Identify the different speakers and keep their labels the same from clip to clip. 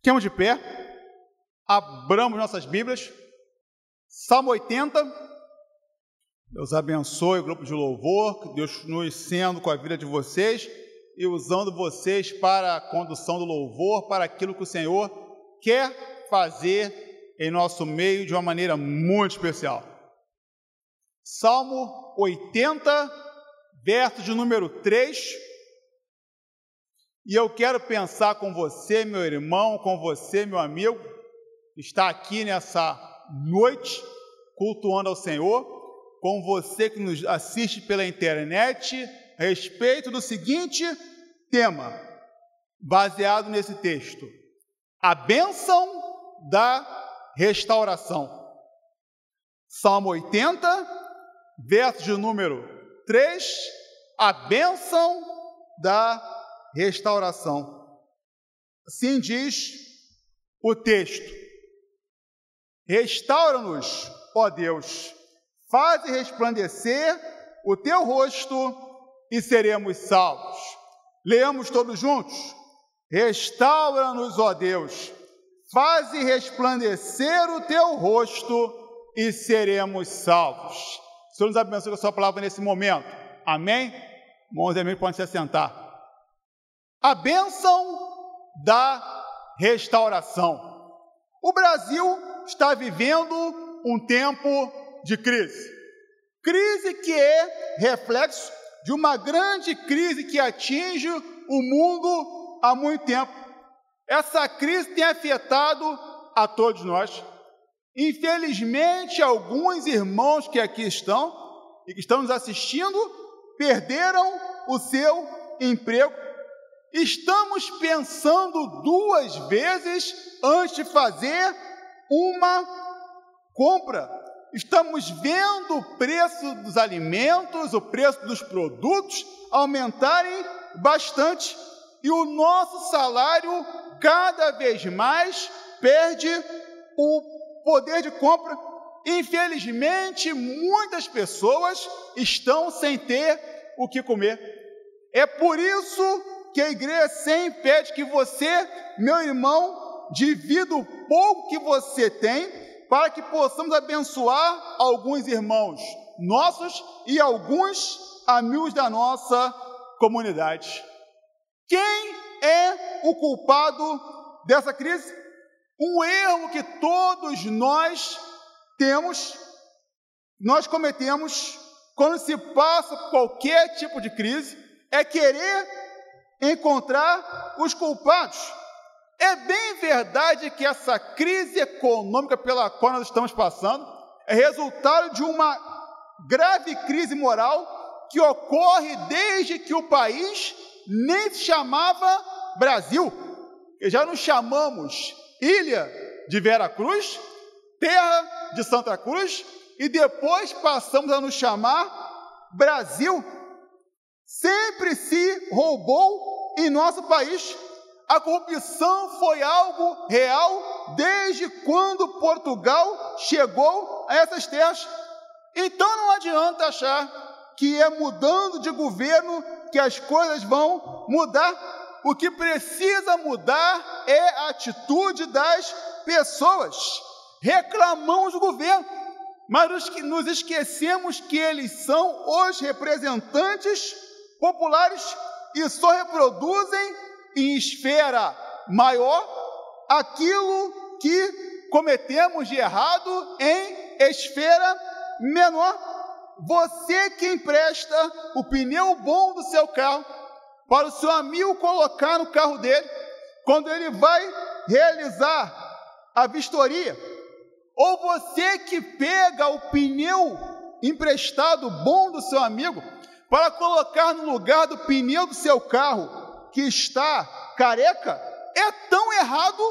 Speaker 1: Fiquemos de pé, abramos nossas Bíblias, Salmo 80. Deus abençoe o grupo de louvor, que Deus continue sendo com a vida de vocês e usando vocês para a condução do louvor, para aquilo que o Senhor quer fazer em nosso meio de uma maneira muito especial. Salmo 80, verso de número 3 e eu quero pensar com você, meu irmão, com você, meu amigo, está aqui nessa noite cultuando ao Senhor, com você que nos assiste pela internet, a respeito do seguinte tema, baseado nesse texto: a bênção da restauração. Salmo 80, verso de número 3, a bênção da restauração. Assim diz o texto: Restaura-nos, ó Deus, faze resplandecer o teu rosto e seremos salvos. Leamos todos juntos. Restaura-nos, ó Deus, faze resplandecer o teu rosto e seremos salvos. Senhor nos abençoe com a sua palavra nesse momento. Amém? Irmãos e amigos, podem se assentar. A bênção da restauração. O Brasil está vivendo um tempo de crise. Crise que é reflexo de uma grande crise que atinge o mundo há muito tempo. Essa crise tem afetado a todos nós. Infelizmente, alguns irmãos que aqui estão e que estão nos assistindo perderam o seu emprego Estamos pensando duas vezes antes de fazer uma compra. Estamos vendo o preço dos alimentos, o preço dos produtos aumentarem bastante e o nosso salário cada vez mais perde o poder de compra. Infelizmente, muitas pessoas estão sem ter o que comer. É por isso que a igreja sempre pede que você, meu irmão, divida o pouco que você tem, para que possamos abençoar alguns irmãos nossos e alguns amigos da nossa comunidade. Quem é o culpado dessa crise? Um erro que todos nós temos, nós cometemos quando se passa qualquer tipo de crise, é querer encontrar os culpados. É bem verdade que essa crise econômica pela qual nós estamos passando é resultado de uma grave crise moral que ocorre desde que o país nem se chamava Brasil. E já nos chamamos Ilha de Vera Cruz, Terra de Santa Cruz, e depois passamos a nos chamar Brasil. Sempre se roubou em nosso país. A corrupção foi algo real desde quando Portugal chegou a essas terras. Então não adianta achar que é mudando de governo que as coisas vão mudar. O que precisa mudar é a atitude das pessoas. Reclamamos do governo, mas nos esquecemos que eles são os representantes populares e só reproduzem em esfera maior aquilo que cometemos de errado em esfera menor. Você que empresta o pneu bom do seu carro para o seu amigo colocar no carro dele, quando ele vai realizar a vistoria, ou você que pega o pneu emprestado bom do seu amigo para colocar no lugar do pneu do seu carro que está careca, é tão errado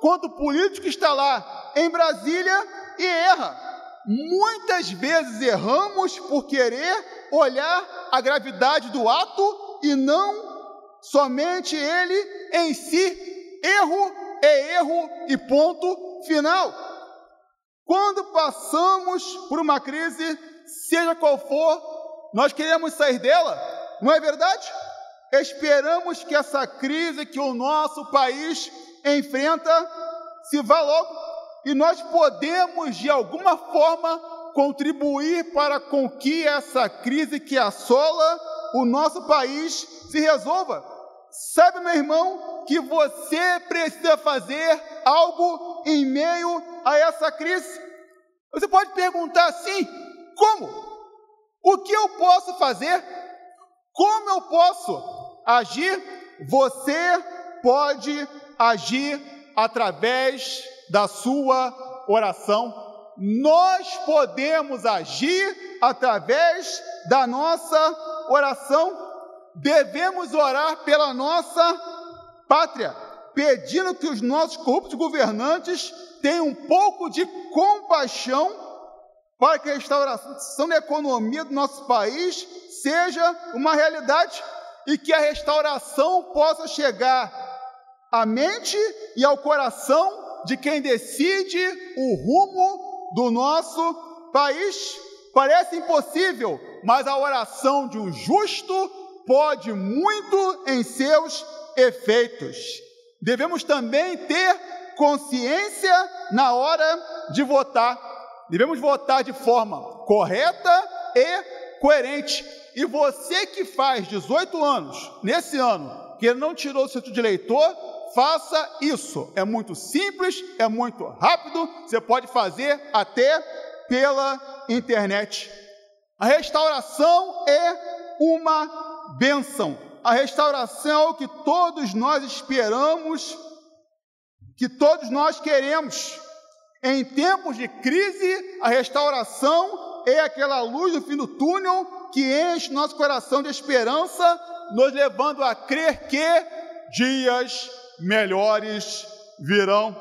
Speaker 1: quanto o político que está lá em Brasília e erra. Muitas vezes erramos por querer olhar a gravidade do ato e não somente ele em si. Erro é erro e ponto final. Quando passamos por uma crise, seja qual for, nós queremos sair dela, não é verdade? Esperamos que essa crise que o nosso país enfrenta se vá logo e nós podemos de alguma forma contribuir para com que essa crise que assola o nosso país se resolva. Sabe, meu irmão, que você precisa fazer algo em meio a essa crise. Você pode perguntar assim: como? O que eu posso fazer? Como eu posso agir? Você pode agir através da sua oração. Nós podemos agir através da nossa oração. Devemos orar pela nossa pátria, pedindo que os nossos corruptos governantes tenham um pouco de compaixão para que a restauração da economia do nosso país seja uma realidade e que a restauração possa chegar à mente e ao coração de quem decide o rumo do nosso país. Parece impossível, mas a oração de um justo pode muito em seus efeitos. Devemos também ter consciência na hora de votar. Devemos votar de forma correta e coerente. E você que faz 18 anos nesse ano, que não tirou o título de eleitor, faça isso. É muito simples, é muito rápido, você pode fazer até pela internet. A restauração é uma benção. A restauração é o que todos nós esperamos, que todos nós queremos. Em tempos de crise, a restauração é aquela luz no fim do túnel que enche nosso coração de esperança, nos levando a crer que dias melhores virão.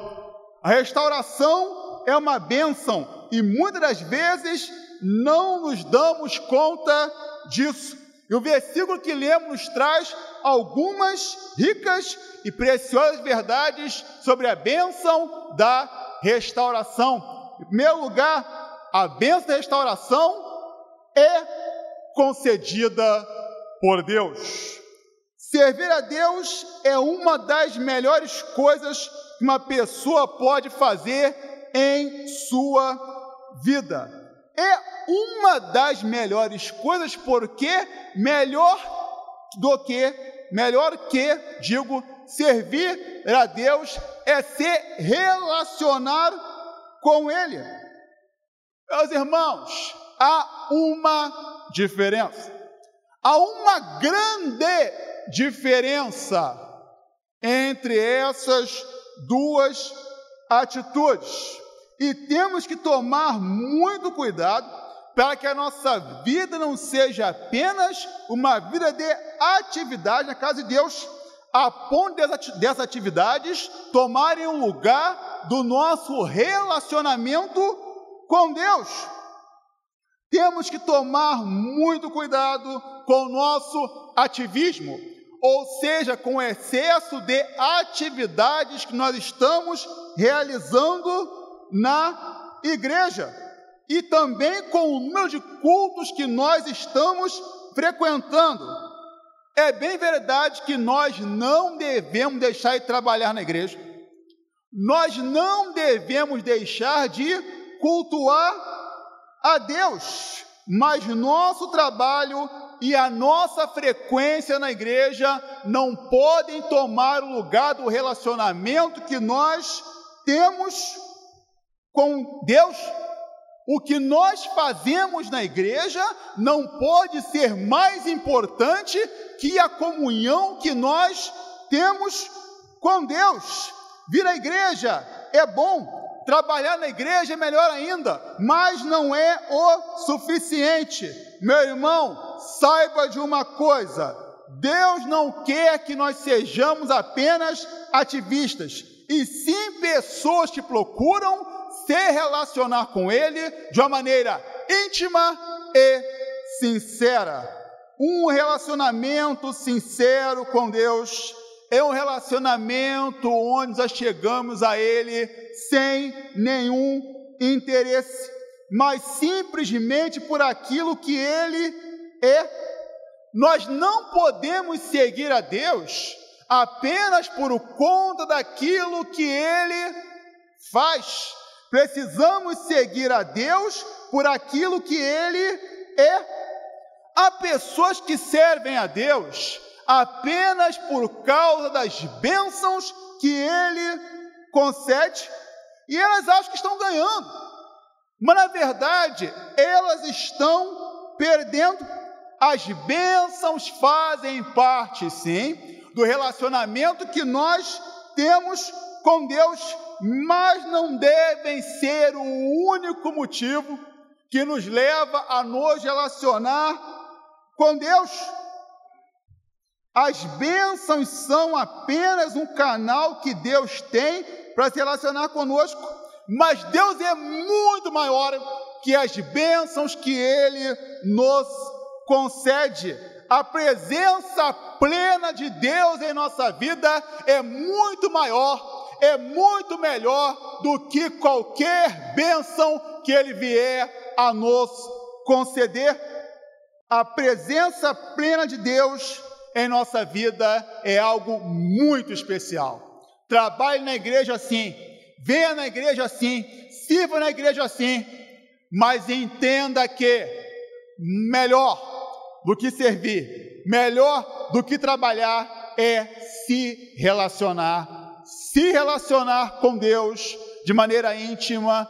Speaker 1: A restauração é uma bênção e muitas das vezes não nos damos conta disso. E o versículo que lemos nos traz algumas ricas e preciosas verdades sobre a bênção da restauração. Em primeiro lugar, a bênção da restauração é concedida por Deus. Servir a Deus é uma das melhores coisas que uma pessoa pode fazer em sua vida. É uma das melhores coisas, porque melhor do que, melhor que, digo, servir a Deus é se relacionar com Ele. Meus irmãos, há uma diferença. Há uma grande diferença entre essas duas atitudes. E temos que tomar muito cuidado para que a nossa vida não seja apenas uma vida de atividade na casa de Deus, a ponto dessas atividades tomarem o lugar do nosso relacionamento com Deus. Temos que tomar muito cuidado com o nosso ativismo, ou seja, com o excesso de atividades que nós estamos realizando na igreja, e também com o número de cultos que nós estamos frequentando. É bem verdade que nós não devemos deixar de trabalhar na igreja. Nós não devemos deixar de cultuar a Deus, mas nosso trabalho e a nossa frequência na igreja não podem tomar o lugar do relacionamento que nós temos com Deus. O que nós fazemos na igreja não pode ser mais importante que a comunhão que nós temos com Deus. Vir à igreja é bom, trabalhar na igreja é melhor ainda, mas não é o suficiente. Meu irmão, saiba de uma coisa: Deus não quer que nós sejamos apenas ativistas, e sim pessoas que procuram se relacionar com Ele de uma maneira íntima e sincera. Um relacionamento sincero com Deus é um relacionamento onde nós chegamos a Ele sem nenhum interesse, mas simplesmente por aquilo que Ele é. Nós não podemos seguir a Deus apenas por conta daquilo que ele faz. Precisamos seguir a Deus por aquilo que ele é. Há pessoas que servem a Deus apenas por causa das bênçãos que ele concede e elas acham que estão ganhando, mas na verdade elas estão perdendo. As bênçãos fazem parte, sim, do relacionamento que nós temos com Deus, mas não devem ser o único motivo que nos leva a nos relacionar com Deus. As bênçãos são apenas um canal que Deus tem para se relacionar conosco, mas Deus é muito maior que as bênçãos que Ele nos concede. A presença plena de Deus em nossa vida é muito maior, é muito melhor do que qualquer bênção que Ele vier a nos conceder. A presença plena de Deus em nossa vida é algo muito especial. Trabalhe na igreja assim, venha na igreja assim, sirva na igreja assim, mas entenda que melhor do que servir, melhor do que trabalhar é se relacionar, se relacionar com Deus de maneira íntima,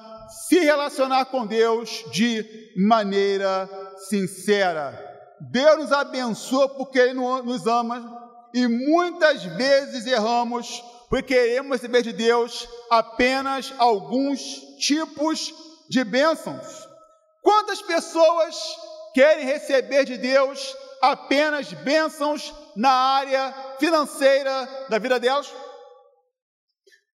Speaker 1: se relacionar com Deus de maneira sincera. Deus nos abençoa porque Ele nos ama e muitas vezes erramos porque queremos receber de Deus apenas alguns tipos de bênçãos. Quantas pessoas querem receber de Deus apenas bênçãos na área financeira da vida delas?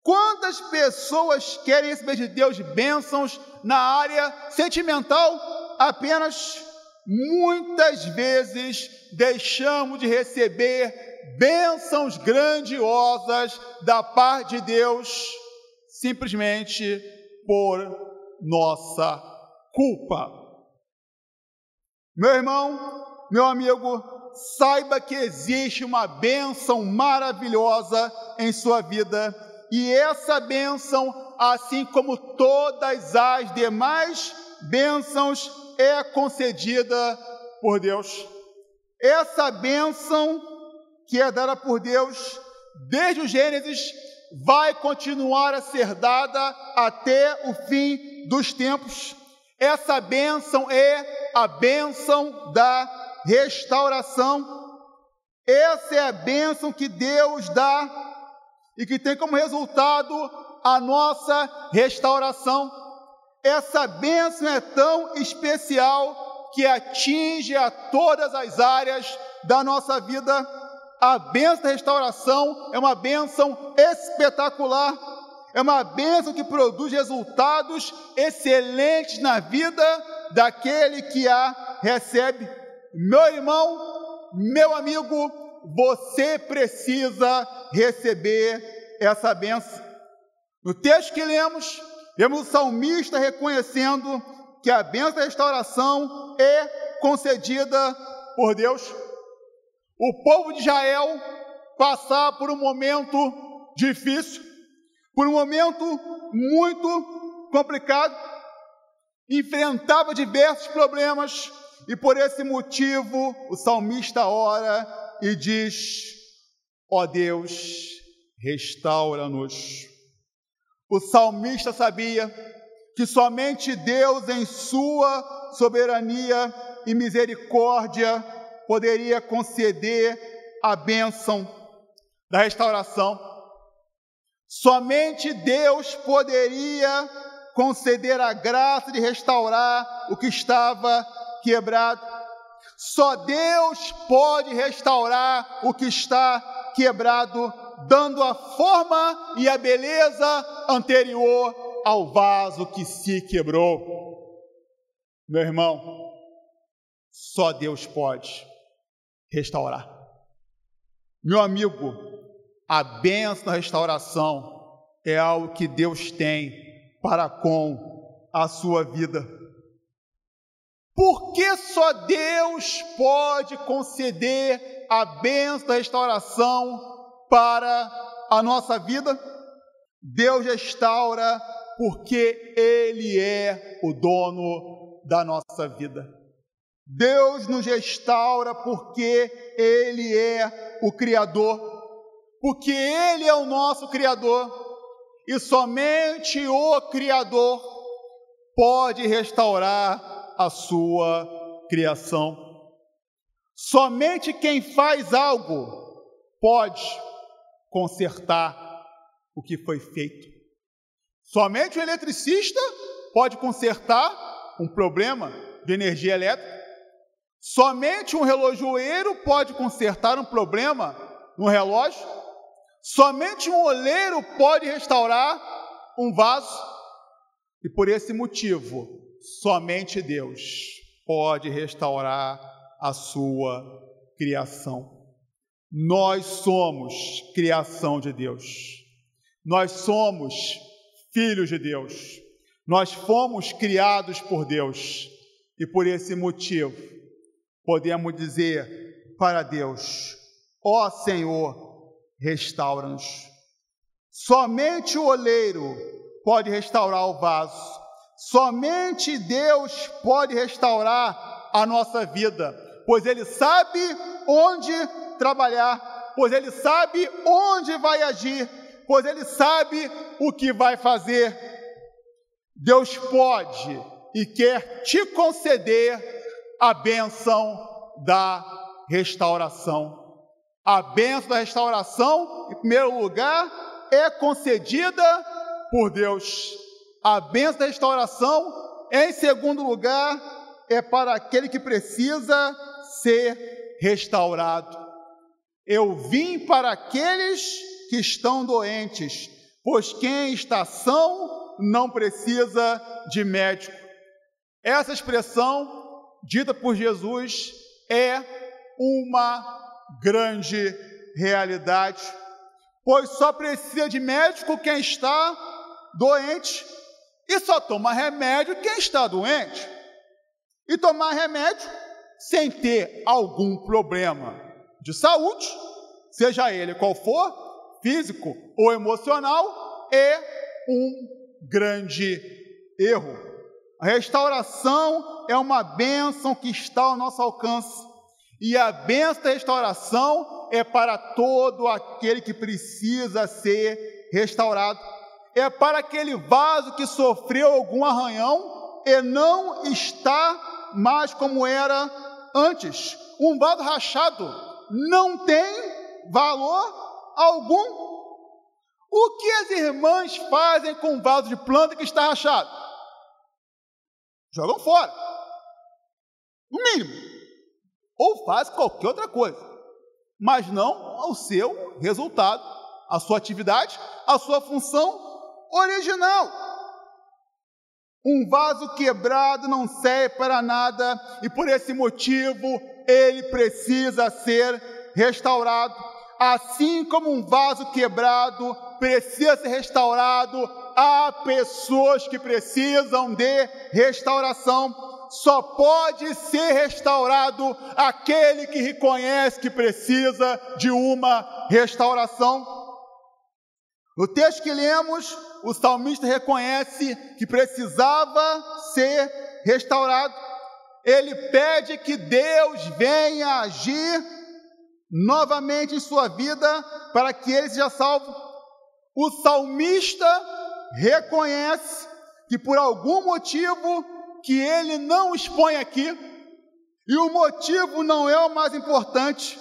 Speaker 1: Quantas pessoas querem receber de Deus bênçãos na área sentimental apenas muitas vezes deixamos de receber bênçãos grandiosas da parte de Deus simplesmente por nossa culpa. Meu irmão, meu amigo, saiba que existe uma bênção maravilhosa em sua vida, e essa bênção, assim como todas as demais bênçãos, é concedida por Deus. Essa bênção que é dada por Deus desde o Gênesis vai continuar a ser dada até o fim dos tempos. Essa bênção é a bênção da restauração. Essa é a bênção que Deus dá e que tem como resultado a nossa restauração. Essa bênção é tão especial que atinge a todas as áreas da nossa vida. A bênção da restauração é uma bênção espetacular, é uma bênção que produz resultados excelentes na vida daquele que a recebe. Meu irmão, meu amigo, você precisa receber essa bênção. No texto que lemos, Vemos o salmista reconhecendo que a bênção da restauração é concedida por Deus. O povo de Israel passar por um momento difícil, por um momento muito complicado, enfrentava diversos problemas e por esse motivo o salmista ora e diz: Ó Deus, restaura-nos. O salmista sabia que somente Deus, em sua soberania e misericórdia, poderia conceder a bênção da restauração. Somente Deus poderia conceder a graça de restaurar o que estava quebrado. Só Deus pode restaurar o que está quebrado dando a forma e a beleza anterior ao vaso que se quebrou. Meu irmão, só Deus pode restaurar. Meu amigo, a benção da restauração é algo que Deus tem para com a sua vida. Porque só Deus pode conceder a benção da restauração para a nossa vida. Deus restaura porque Ele é o dono da nossa vida. Deus nos restaura porque Ele é o Criador, porque Ele é o nosso Criador, e somente o Criador pode restaurar a sua criação. Somente quem faz algo pode consertar o que foi feito. Somente o eletricista pode consertar um problema de energia elétrica. Somente um relojoeiro pode consertar um problema no relógio. Somente um oleiro pode restaurar um vaso. E por esse motivo, somente Deus pode restaurar a sua criação. Nós somos criação de Deus. Nós somos filhos de Deus. Nós fomos criados por Deus. E por esse motivo, podemos dizer para Deus: Ó oh Senhor, restaura-nos. Somente o oleiro pode restaurar o vaso. Somente Deus pode restaurar a nossa vida, pois Ele sabe onde trabalhar, pois Ele sabe onde vai agir, pois Ele sabe o que vai fazer. Deus pode e quer te conceder a bênção da restauração. A bênção da restauração, em primeiro lugar, é concedida por Deus. A bênção da restauração, em segundo lugar, é para aquele que precisa ser restaurado. Eu vim para aqueles que estão doentes, pois quem está são não precisa de médico. Essa expressão dita por Jesus é uma grande realidade, pois só precisa de médico quem está doente e só toma remédio quem está doente. E tomar remédio sem ter algum problema de saúde, seja ele qual for, físico ou emocional, é um grande erro. A restauração é uma bênção que está ao nosso alcance. E a bênção da restauração é para todo aquele que precisa ser restaurado é para aquele vaso que sofreu algum arranhão e não está mais como era antes. Um vaso rachado não tem valor algum. O que as irmãs fazem com um vaso de planta que está rachado? Jogam fora. No mínimo. Ou faz qualquer outra coisa. Mas não ao seu resultado, a sua atividade, a sua função original. Um vaso quebrado não serve para nada e por esse motivo ele precisa ser restaurado. Assim como um vaso quebrado precisa ser restaurado, há pessoas que precisam de restauração. Só pode ser restaurado aquele que reconhece que precisa de uma restauração. No texto que lemos, o salmista reconhece que precisava ser restaurado. Ele pede que Deus venha agir novamente em sua vida para que ele seja salvo. O salmista reconhece que por algum motivo que ele não expõe aqui, e o motivo não é o mais importante.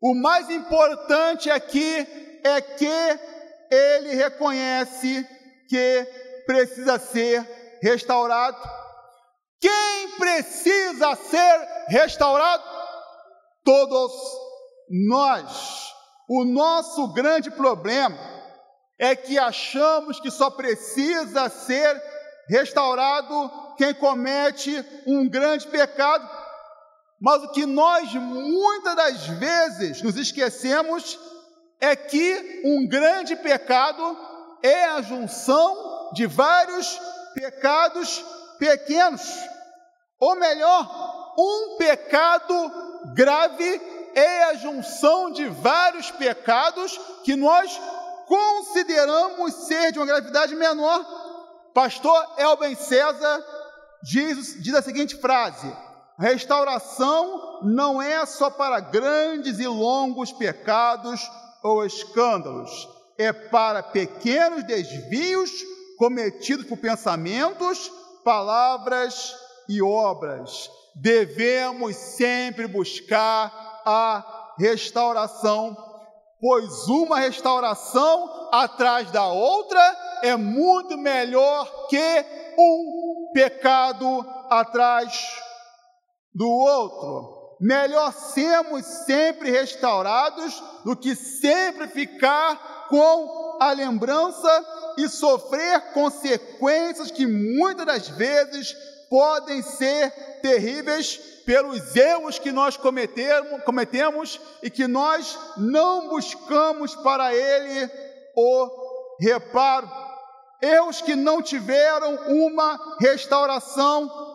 Speaker 1: O mais importante aqui é que ele reconhece que precisa ser restaurado. Quem precisa ser restaurado? Todos nós. O nosso grande problema é que achamos que só precisa ser restaurado quem comete um grande pecado. Mas o que nós muitas das vezes nos esquecemos é que um grande pecado é a junção de vários pecados pequenos. Ou melhor, um pecado grave é a junção de vários pecados que nós consideramos ser de uma gravidade menor. Pastor Elben César diz, diz a seguinte frase: restauração não é só para grandes e longos pecados ou escândalos, é para pequenos desvios cometidos por pensamentos, palavras e obras. Devemos sempre buscar a restauração, pois uma restauração atrás da outra é muito melhor que um pecado atrás do outro. Melhor sermos sempre restaurados do que sempre ficar com a lembrança e sofrer consequências que muitas das vezes podem ser terríveis pelos erros que nós cometemos, cometemos e que nós não buscamos para ele o reparo. Erros que não tiveram uma restauração.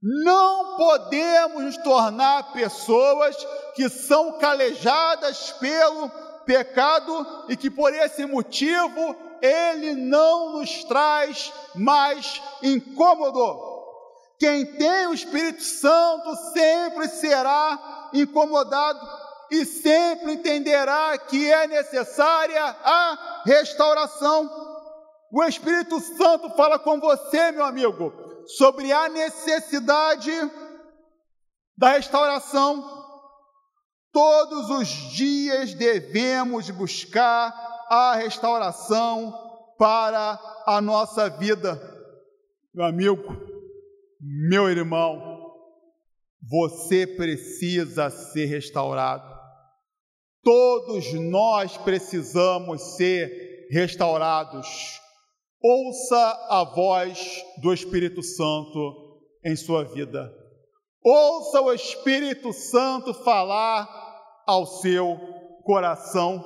Speaker 1: Não podemos nos tornar pessoas que são calejadas pelo pecado e que por esse motivo ele não nos traz mais incômodo. Quem tem o Espírito Santo sempre será incomodado e sempre entenderá que é necessária a restauração. O Espírito Santo fala com você, meu amigo, sobre a necessidade da restauração. Todos os dias devemos buscar a restauração para a nossa vida. Meu amigo, meu irmão, você precisa ser restaurado. Todos nós precisamos ser restaurados. Ouça a voz do Espírito Santo em sua vida. Ouça o Espírito Santo falar ao seu coração.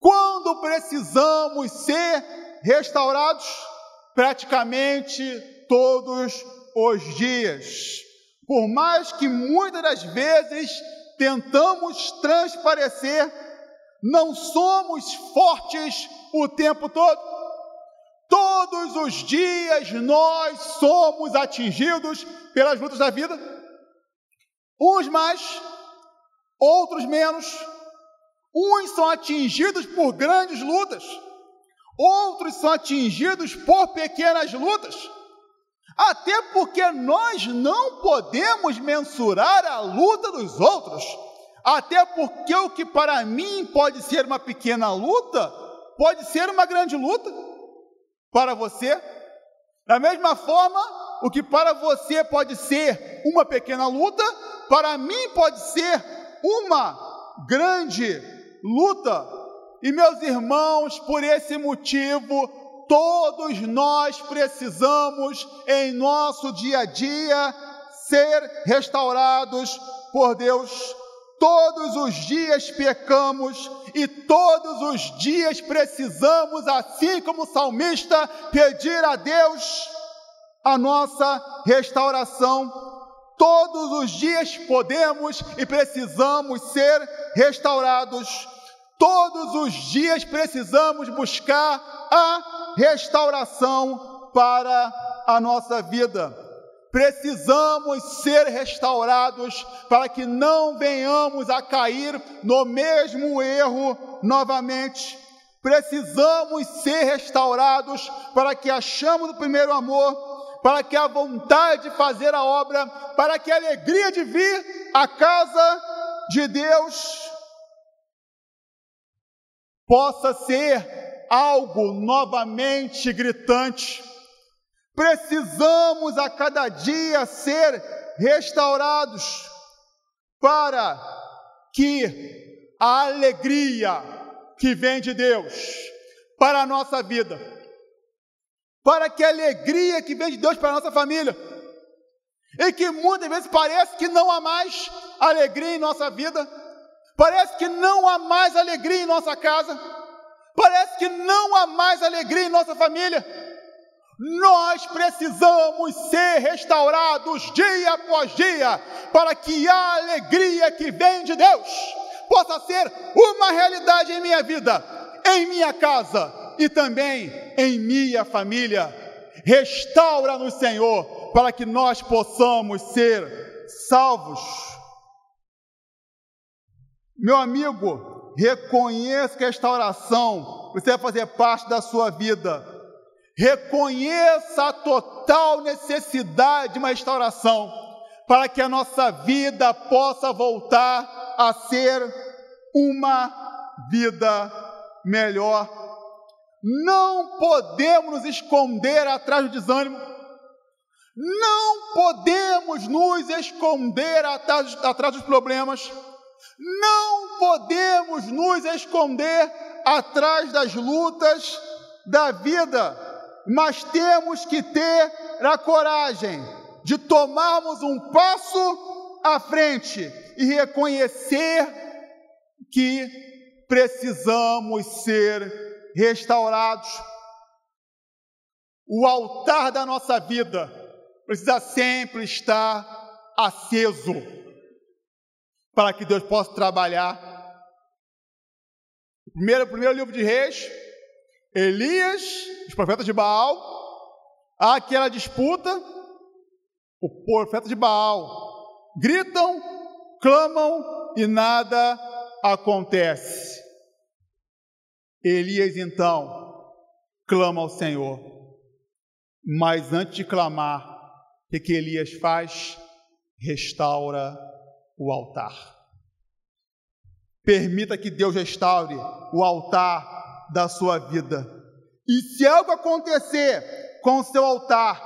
Speaker 1: Quando precisamos ser restaurados? Praticamente todos os dias. Por mais que muitas das vezes tentamos transparecer, não somos fortes o tempo todo. Todos os dias nós somos atingidos pelas lutas da vida. Uns mais, outros menos. Uns são atingidos por grandes lutas, outros são atingidos por pequenas lutas. Até porque nós não podemos mensurar a luta dos outros. Até porque o que para mim pode ser uma pequena luta, pode ser uma grande luta para você. Da mesma forma, o que para você pode ser uma pequena luta, para mim pode ser uma grande luta. E meus irmãos, por esse motivo, todos nós precisamos, em nosso dia a dia, ser restaurados por Deus. Todos os dias pecamos e todos os dias precisamos, assim como o salmista, pedir a Deus a nossa restauração. Todos os dias podemos e precisamos ser restaurados. Todos os dias precisamos buscar a restauração para a nossa vida. Precisamos ser restaurados para que não venhamos a cair no mesmo erro novamente. Precisamos ser restaurados para que a chama do primeiro amor, para que a vontade de fazer a obra, para que a alegria de vir à casa de Deus possa ser algo novamente gritante. Precisamos a cada dia ser restaurados para que a alegria que vem de Deus para a nossa vida, para que a alegria que vem de Deus para a nossa família, e que muitas vezes parece que não há mais alegria em nossa vida, parece que não há mais alegria em nossa casa, Parece que não há mais alegria em nossa família. Nós precisamos ser restaurados dia após dia, para que a alegria que vem de Deus possa ser uma realidade em minha vida, em minha casa e também em minha família. Restaura-nos, Senhor, para que nós possamos ser salvos. Meu amigo, reconheça que a restauração precisa fazer parte da sua vida reconheça a total necessidade de uma restauração, para que a nossa vida possa voltar a ser uma vida melhor. Não podemos nos esconder atrás do desânimo, não podemos nos esconder atrás, atrás dos problemas, não podemos nos esconder atrás das lutas da vida mas temos que ter a coragem de tomarmos um passo à frente e reconhecer que precisamos ser restaurados. O altar da nossa vida precisa sempre estar aceso para que Deus possa trabalhar. Primeiro, primeiro livro de Reis, Elias, os profetas de Baal, há aquela disputa, o profeta de Baal gritam, clamam e nada acontece. Elias então clama ao Senhor, mas antes de clamar, o que, que Elias faz? Restaura o altar. Permita que Deus restaure o altar da sua vida. E se algo acontecer com o seu altar,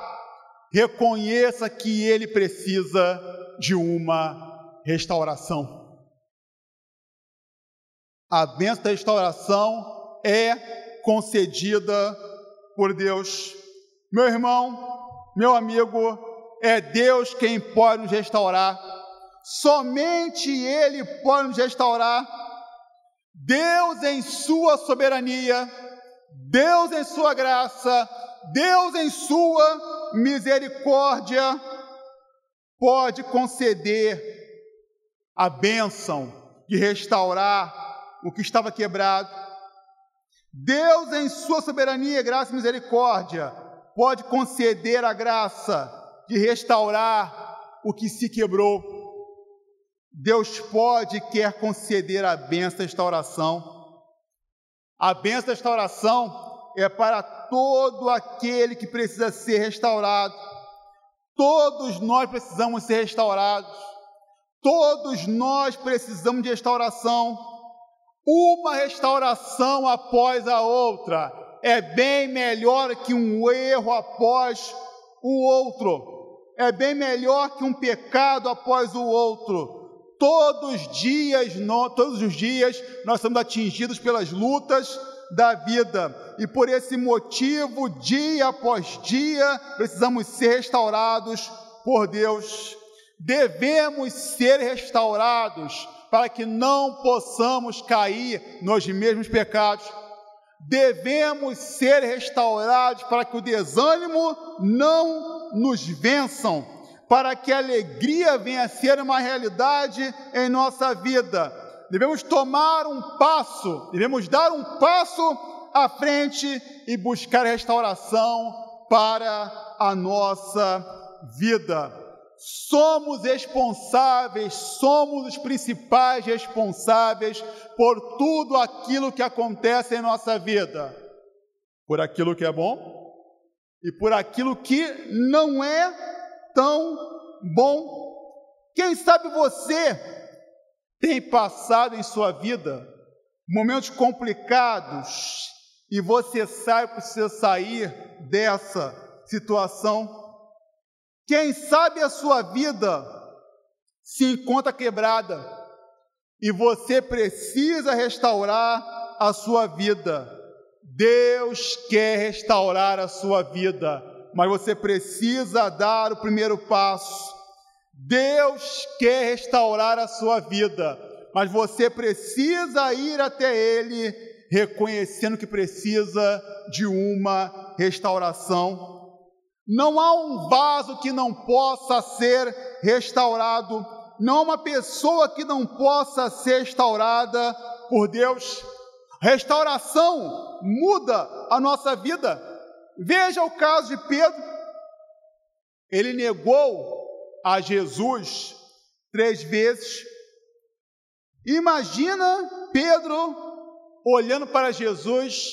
Speaker 1: reconheça que ele precisa de uma restauração. A bênção da restauração é concedida por Deus. Meu irmão, meu amigo, é Deus quem pode nos restaurar. Somente Ele pode nos restaurar Deus em sua soberania, Deus em sua graça, Deus em sua misericórdia, pode conceder a bênção de restaurar o que estava quebrado. Deus, em sua soberania, graça e misericórdia, pode conceder a graça de restaurar o que se quebrou. Deus pode e quer conceder a benção da restauração. A benção da restauração é para todo aquele que precisa ser restaurado. Todos nós precisamos ser restaurados. Todos nós precisamos de restauração. Uma restauração após a outra é bem melhor que um erro após o outro. É bem melhor que um pecado após o outro Todos os dias, todos os dias, nós somos atingidos pelas lutas da vida. E por esse motivo, dia após dia, precisamos ser restaurados por Deus. Devemos ser restaurados para que não possamos cair nos mesmos pecados. Devemos ser restaurados para que o desânimo não nos vençam para que a alegria venha a ser uma realidade em nossa vida. Devemos tomar um passo, devemos dar um passo à frente e buscar restauração para a nossa vida. Somos responsáveis, somos os principais responsáveis por tudo aquilo que acontece em nossa vida. Por aquilo que é bom e por aquilo que não é tão bom. Quem sabe você tem passado em sua vida momentos complicados e você sabe precisa sair dessa situação. Quem sabe a sua vida se encontra quebrada e você precisa restaurar a sua vida. Deus quer restaurar a sua vida mas você precisa dar o primeiro passo. Deus quer restaurar a sua vida, mas você precisa ir até Ele reconhecendo que precisa de uma restauração. Não há um vaso que não possa ser restaurado, não há uma pessoa que não possa ser restaurada por Deus. Restauração muda a nossa vida. Veja o caso de Pedro. Ele negou a Jesus três vezes. Imagina Pedro olhando para Jesus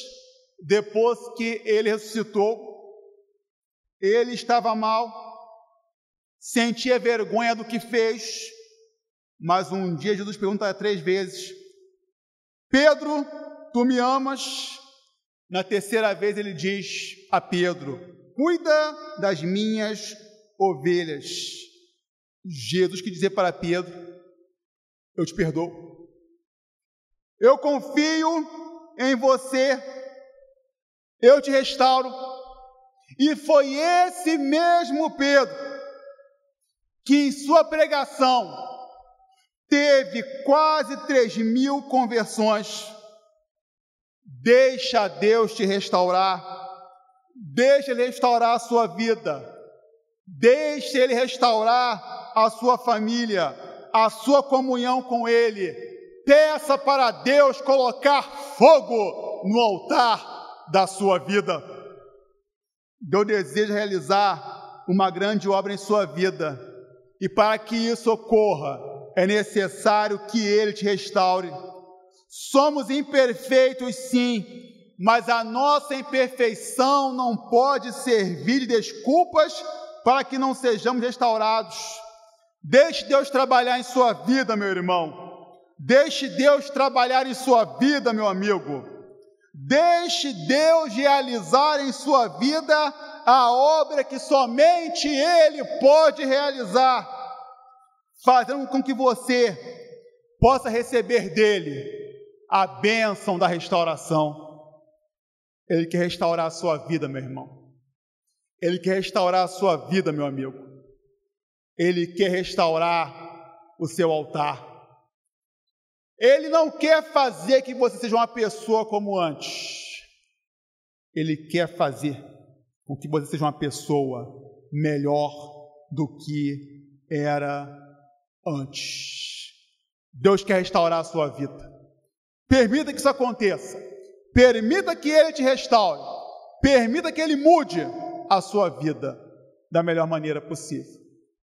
Speaker 1: depois que ele ressuscitou. Ele estava mal, sentia vergonha do que fez, mas um dia Jesus pergunta três vezes: Pedro, tu me amas? Na terceira vez ele diz a Pedro: Cuida das minhas ovelhas. Jesus que dizer para Pedro: Eu te perdoo. Eu confio em você. Eu te restauro. E foi esse mesmo Pedro que, em sua pregação, teve quase 3 mil conversões. Deixa Deus te restaurar, deixa Ele restaurar a sua vida, deixa Ele restaurar a sua família, a sua comunhão com Ele. Peça para Deus colocar fogo no altar da sua vida. Deus deseja realizar uma grande obra em sua vida. E para que isso ocorra, é necessário que Ele te restaure. Somos imperfeitos, sim, mas a nossa imperfeição não pode servir de desculpas para que não sejamos restaurados. Deixe Deus trabalhar em sua vida, meu irmão. Deixe Deus trabalhar em sua vida, meu amigo. Deixe Deus realizar em sua vida a obra que somente Ele pode realizar, fazendo com que você possa receber dele a bênção da restauração. Ele quer restaurar a sua vida, meu irmão. Ele quer restaurar a sua vida, meu amigo. Ele quer restaurar o seu altar. Ele não quer fazer que você seja uma pessoa como antes. Ele quer fazer com que você seja uma pessoa melhor do que era antes. Deus quer restaurar a sua vida. Permita que isso aconteça. Permita que Ele te restaure. Permita que Ele mude a sua vida da melhor maneira possível.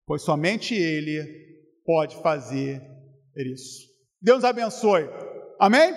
Speaker 1: Pois somente Ele pode fazer isso. Deus abençoe. Amém?